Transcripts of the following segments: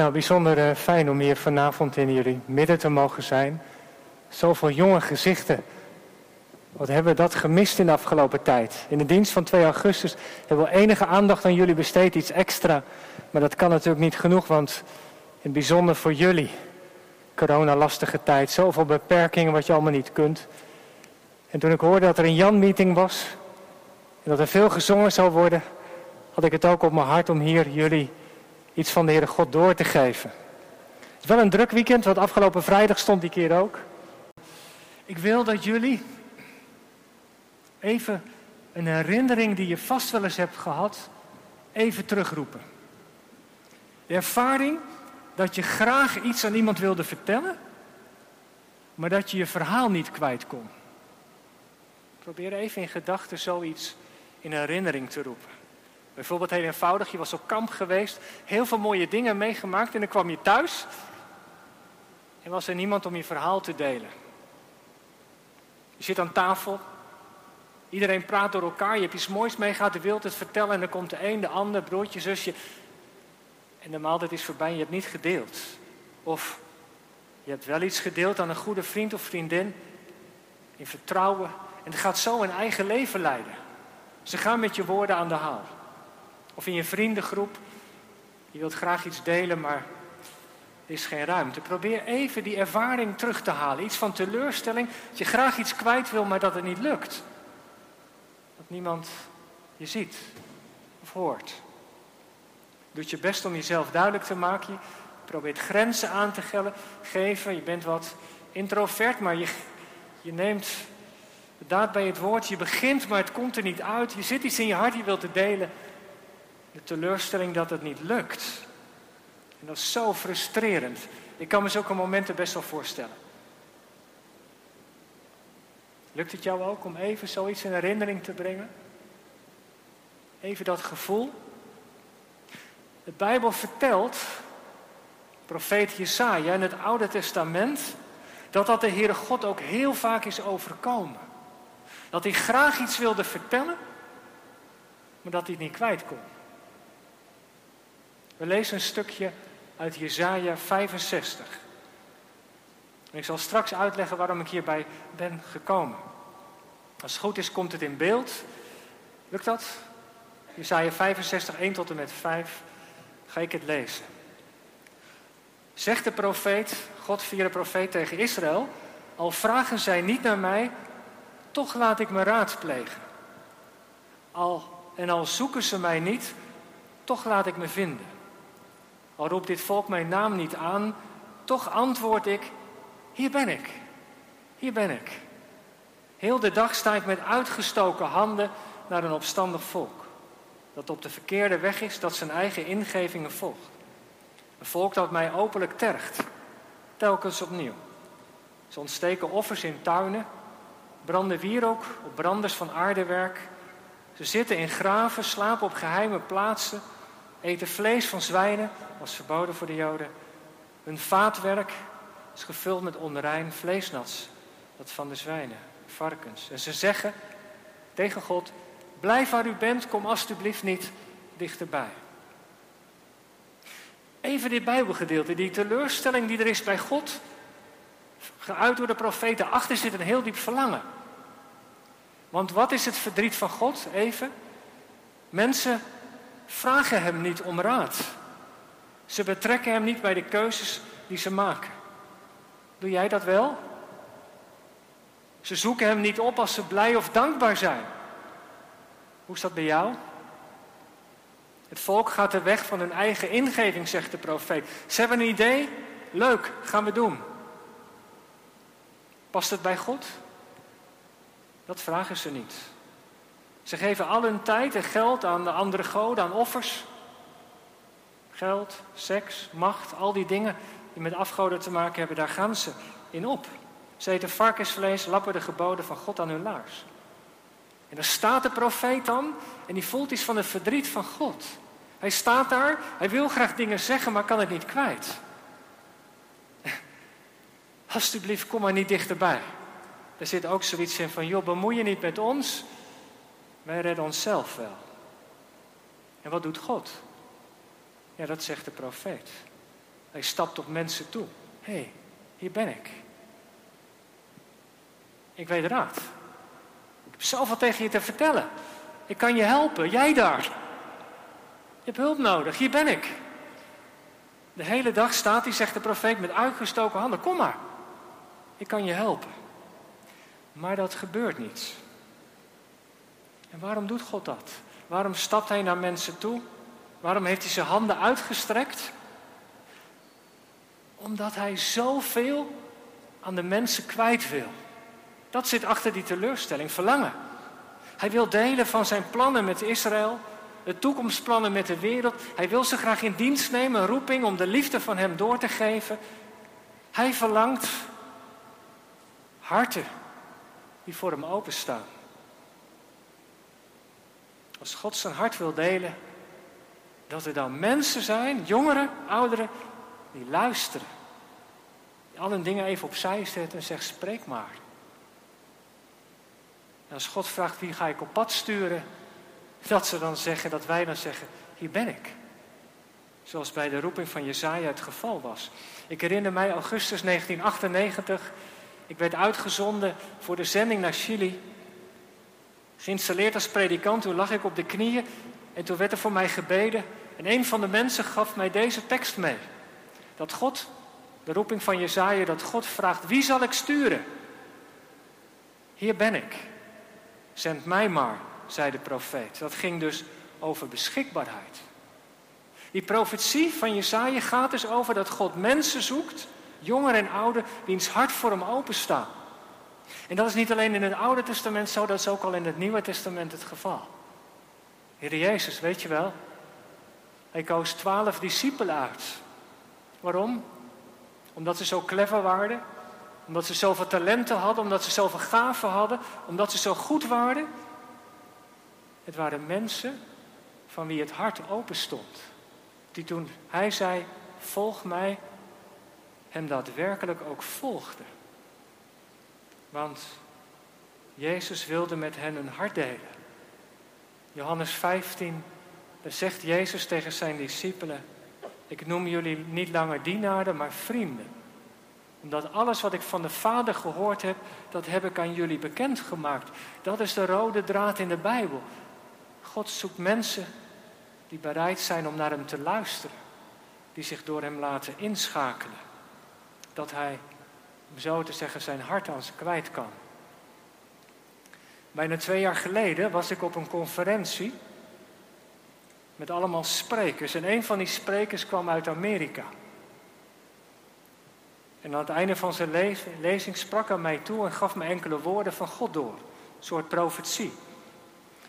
Nou, bijzonder eh, fijn om hier vanavond in jullie midden te mogen zijn. Zoveel jonge gezichten. Wat hebben we dat gemist in de afgelopen tijd? In de dienst van 2 augustus hebben we enige aandacht aan jullie besteed, iets extra. Maar dat kan natuurlijk niet genoeg, want in bijzonder voor jullie. Corona-lastige tijd, zoveel beperkingen wat je allemaal niet kunt. En toen ik hoorde dat er een Jan-meeting was en dat er veel gezongen zou worden, had ik het ook op mijn hart om hier jullie iets van de Heere God door te geven. Het is wel een druk weekend, want afgelopen vrijdag stond die keer ook. Ik wil dat jullie even een herinnering die je vast wel eens hebt gehad, even terugroepen. De ervaring dat je graag iets aan iemand wilde vertellen, maar dat je je verhaal niet kwijt kon. Probeer even in gedachten zoiets in herinnering te roepen. Bijvoorbeeld heel eenvoudig, je was op kamp geweest, heel veel mooie dingen meegemaakt en dan kwam je thuis en was er niemand om je verhaal te delen. Je zit aan tafel, iedereen praat door elkaar, je hebt iets moois meegehad, je wilt het vertellen en dan komt de een, de ander, broertje, zusje. En de maaltijd is voorbij en je hebt niet gedeeld. Of je hebt wel iets gedeeld aan een goede vriend of vriendin in vertrouwen en het gaat zo een eigen leven leiden. Ze gaan met je woorden aan de haal. Of in je vriendengroep. Je wilt graag iets delen, maar er is geen ruimte. Probeer even die ervaring terug te halen. Iets van teleurstelling. Dat je graag iets kwijt wil, maar dat het niet lukt. Dat niemand je ziet of hoort. Doet je best om jezelf duidelijk te maken. Je probeert grenzen aan te geven. Je bent wat introvert, maar je, je neemt de daad bij het woord. Je begint, maar het komt er niet uit. Je zit iets in je hart, je wilt het delen. De teleurstelling dat het niet lukt. En dat is zo frustrerend. Ik kan me zulke momenten best wel voorstellen. Lukt het jou ook om even zoiets in herinnering te brengen? Even dat gevoel. De Bijbel vertelt, profeet Jesaja in het Oude Testament, dat dat de Heere God ook heel vaak is overkomen. Dat hij graag iets wilde vertellen, maar dat hij het niet kwijt kon. We lezen een stukje uit Jesaja 65. En ik zal straks uitleggen waarom ik hierbij ben gekomen. Als het goed is, komt het in beeld. Lukt dat? Jesaja 65, 1 tot en met 5. Ga ik het lezen. Zegt de profeet, God via de profeet tegen Israël, al vragen zij niet naar mij, toch laat ik me raadplegen. Al, en al zoeken ze mij niet, toch laat ik me vinden. Al roept dit volk mijn naam niet aan, toch antwoord ik, hier ben ik, hier ben ik. Heel de dag sta ik met uitgestoken handen naar een opstandig volk. Dat op de verkeerde weg is, dat zijn eigen ingevingen volgt. Een volk dat mij openlijk tergt, telkens opnieuw. Ze ontsteken offers in tuinen, branden wierook op branders van aardewerk. Ze zitten in graven, slapen op geheime plaatsen, eten vlees van zwijnen, was verboden voor de Joden. Hun vaatwerk is gevuld met onrein vleesnats, dat van de zwijnen, varkens. En ze zeggen tegen God, blijf waar u bent, kom alstublieft niet dichterbij. Even dit Bijbelgedeelte, die teleurstelling die er is bij God, geuit door de profeten, achter zit een heel diep verlangen. Want wat is het verdriet van God? Even. Mensen vragen hem niet om raad. Ze betrekken hem niet bij de keuzes die ze maken. Doe jij dat wel? Ze zoeken hem niet op als ze blij of dankbaar zijn. Hoe is dat bij jou? Het volk gaat de weg van hun eigen ingeving, zegt de profeet. Ze hebben een idee, leuk, gaan we doen. Past het bij God? Dat vragen ze niet. Ze geven al hun tijd en geld aan de andere goden, aan offers. Geld, seks, macht, al die dingen die met afgoden te maken hebben, daar gaan ze in op. Ze eten varkensvlees, lappen de geboden van God aan hun laars. En dan staat de profeet dan en die voelt iets van het verdriet van God. Hij staat daar, hij wil graag dingen zeggen, maar kan het niet kwijt. Alsjeblieft, kom maar niet dichterbij. Er zit ook zoiets in van, joh, bemoei je niet met ons, wij redden onszelf wel. En wat doet God? Ja, dat zegt de profeet. Hij stapt op mensen toe. Hé, hey, hier ben ik. Ik weet raad. Ik heb zoveel tegen je te vertellen. Ik kan je helpen, jij daar. Je hebt hulp nodig, hier ben ik. De hele dag staat hij, zegt de profeet, met uitgestoken handen. Kom maar, ik kan je helpen. Maar dat gebeurt niet. En waarom doet God dat? Waarom stapt hij naar mensen toe? Waarom heeft hij zijn handen uitgestrekt? Omdat hij zoveel aan de mensen kwijt wil. Dat zit achter die teleurstelling, verlangen. Hij wil delen van zijn plannen met Israël, de toekomstplannen met de wereld. Hij wil ze graag in dienst nemen, een roeping om de liefde van hem door te geven. Hij verlangt harten die voor hem openstaan. Als God zijn hart wil delen, dat er dan mensen zijn, jongeren, ouderen, die luisteren. Die al hun dingen even opzij zetten en zeggen, spreek maar. En als God vraagt, wie ga ik op pad sturen? Dat ze dan zeggen, dat wij dan zeggen, hier ben ik. Zoals bij de roeping van Jezaja het geval was. Ik herinner mij augustus 1998. Ik werd uitgezonden voor de zending naar Chili. Geïnstalleerd als predikant, toen lag ik op de knieën en toen werd er voor mij gebeden. En een van de mensen gaf mij deze tekst mee. Dat God, de roeping van Jezaja, dat God vraagt, wie zal ik sturen? Hier ben ik. Zend mij maar, zei de profeet. Dat ging dus over beschikbaarheid. Die profetie van Jezaja gaat dus over dat God mensen zoekt, jonger en ouder, wiens hart voor hem openstaan. En dat is niet alleen in het Oude Testament zo, dat is ook al in het Nieuwe Testament het geval. Heer Jezus, weet je wel, hij koos twaalf discipelen uit. Waarom? Omdat ze zo clever waren, omdat ze zoveel talenten hadden, omdat ze zoveel gaven hadden, omdat ze zo goed waren. Het waren mensen van wie het hart open stond. Die toen hij zei, volg mij, hem daadwerkelijk ook volgden. Want Jezus wilde met hen een hart delen. Johannes 15, daar zegt Jezus tegen zijn discipelen, ik noem jullie niet langer dienaren, maar vrienden omdat alles wat ik van de Vader gehoord heb, dat heb ik aan jullie bekendgemaakt. Dat is de rode draad in de Bijbel. God zoekt mensen die bereid zijn om naar Hem te luisteren. Die zich door Hem laten inschakelen. Dat Hij, zo te zeggen, zijn hart aan ze kwijt kan. Bijna twee jaar geleden was ik op een conferentie met allemaal sprekers. En een van die sprekers kwam uit Amerika. En aan het einde van zijn lezing sprak hij mij toe en gaf me enkele woorden van God door. Een soort profetie.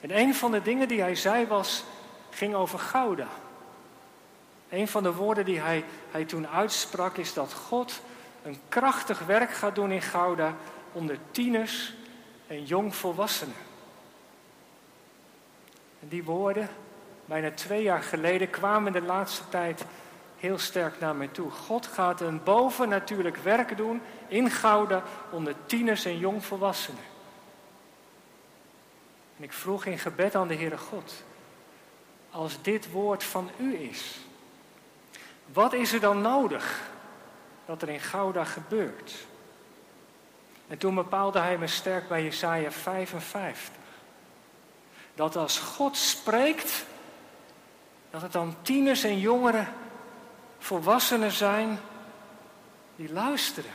En een van de dingen die hij zei was, ging over Gouda. Een van de woorden die hij, hij toen uitsprak is dat God een krachtig werk gaat doen in Gouda onder tieners en jongvolwassenen. En die woorden, bijna twee jaar geleden, kwamen de laatste tijd heel sterk naar mij toe. God gaat een bovennatuurlijk werk doen in Gouda onder tieners en jongvolwassenen. En ik vroeg in gebed aan de Heere God, als dit woord van u is, wat is er dan nodig dat er in Gouda gebeurt? En toen bepaalde hij me sterk bij Jesaja 55. Dat als God spreekt, dat het dan tieners en jongeren volwassenen zijn die luisteren.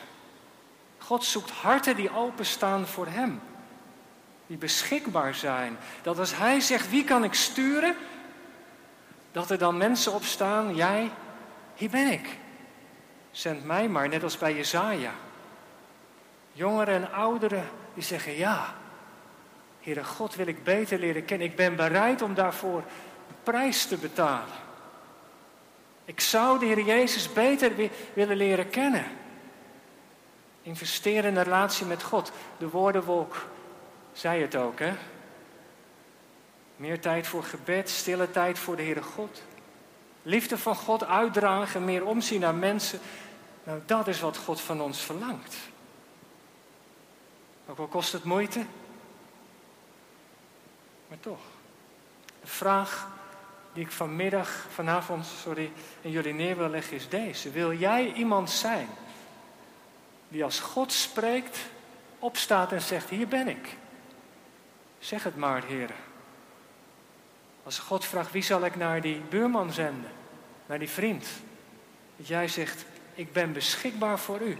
God zoekt harten die openstaan voor Hem. Die beschikbaar zijn. Dat als Hij zegt, wie kan ik sturen? Dat er dan mensen opstaan, jij, hier ben ik. Zend mij maar, net als bij Jezaja. Jongeren en ouderen die zeggen, ja, Heere God wil ik beter leren kennen. Ik ben bereid om daarvoor een prijs te betalen. Ik zou de Heer Jezus beter willen leren kennen. Investeren in een relatie met God. De woordenwolk zei het ook, hè? Meer tijd voor gebed, stille tijd voor de Heere God. Liefde van God uitdragen, meer omzien naar mensen. Nou, dat is wat God van ons verlangt. Ook al kost het moeite. Maar toch. De vraag die ik vanmiddag, vanavond, sorry, in jullie neer wil leggen, is deze. Wil jij iemand zijn die als God spreekt, opstaat en zegt, hier ben ik. Zeg het maar, heren. Als God vraagt, wie zal ik naar die buurman zenden? Naar die vriend. Dat jij zegt, ik ben beschikbaar voor u.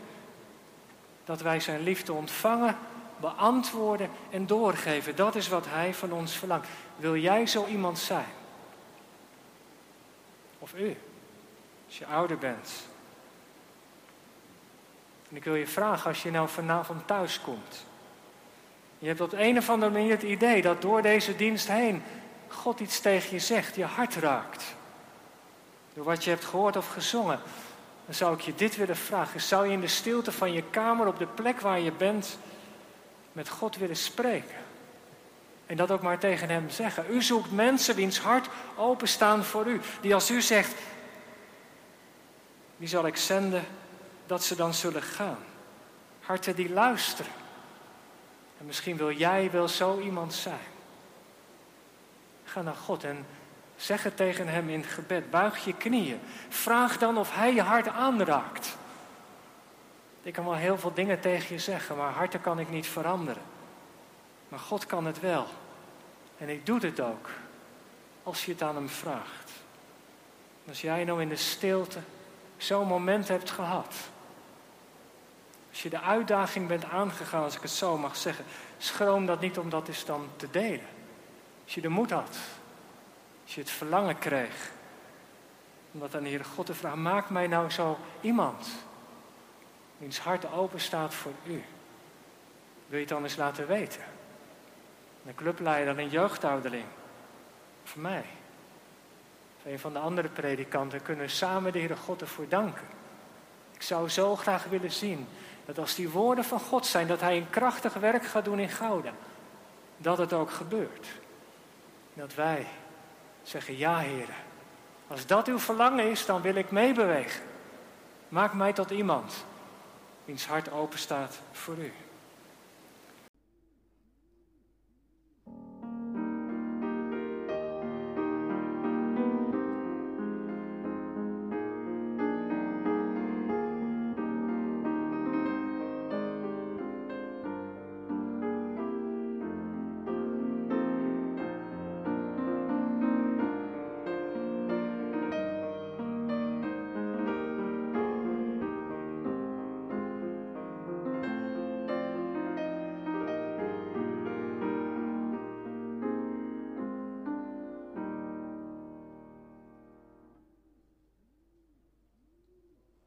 Dat wij zijn liefde ontvangen, beantwoorden en doorgeven. Dat is wat hij van ons verlangt. Wil jij zo iemand zijn? Of u, als je ouder bent. En ik wil je vragen, als je nou vanavond thuis komt. Je hebt op een of andere manier het idee dat door deze dienst heen God iets tegen je zegt, je hart raakt. Door wat je hebt gehoord of gezongen. Dan zou ik je dit willen vragen. Zou je in de stilte van je kamer, op de plek waar je bent, met God willen spreken? En dat ook maar tegen hem zeggen. U zoekt mensen wiens hart openstaan voor u. Die als u zegt, wie zal ik zenden, dat ze dan zullen gaan. Harten die luisteren. En misschien wil jij wel zo iemand zijn. Ga naar God en zeg het tegen hem in gebed. Buig je knieën. Vraag dan of hij je hart aanraakt. Ik kan wel heel veel dingen tegen je zeggen, maar harten kan ik niet veranderen. Maar God kan het wel. En ik doe het ook. Als je het aan hem vraagt. Als jij nou in de stilte zo'n moment hebt gehad. Als je de uitdaging bent aangegaan, als ik het zo mag zeggen. Schroom dat niet om dat eens dan te delen. Als je de moed had. Als je het verlangen kreeg. Om dat aan de Heere God te vragen. Maak mij nou zo iemand. Wiens hart open staat voor u. Wil je het dan eens laten weten? Een clubleider, een jeugdouderling. Voor mij. Of een van de andere predikanten kunnen samen de Heere God ervoor danken. Ik zou zo graag willen zien dat als die woorden van God zijn, dat Hij een krachtig werk gaat doen in Gouda. Dat het ook gebeurt. Dat wij zeggen, ja heren, als dat uw verlangen is, dan wil ik meebewegen. Maak mij tot iemand wiens hart open staat voor u.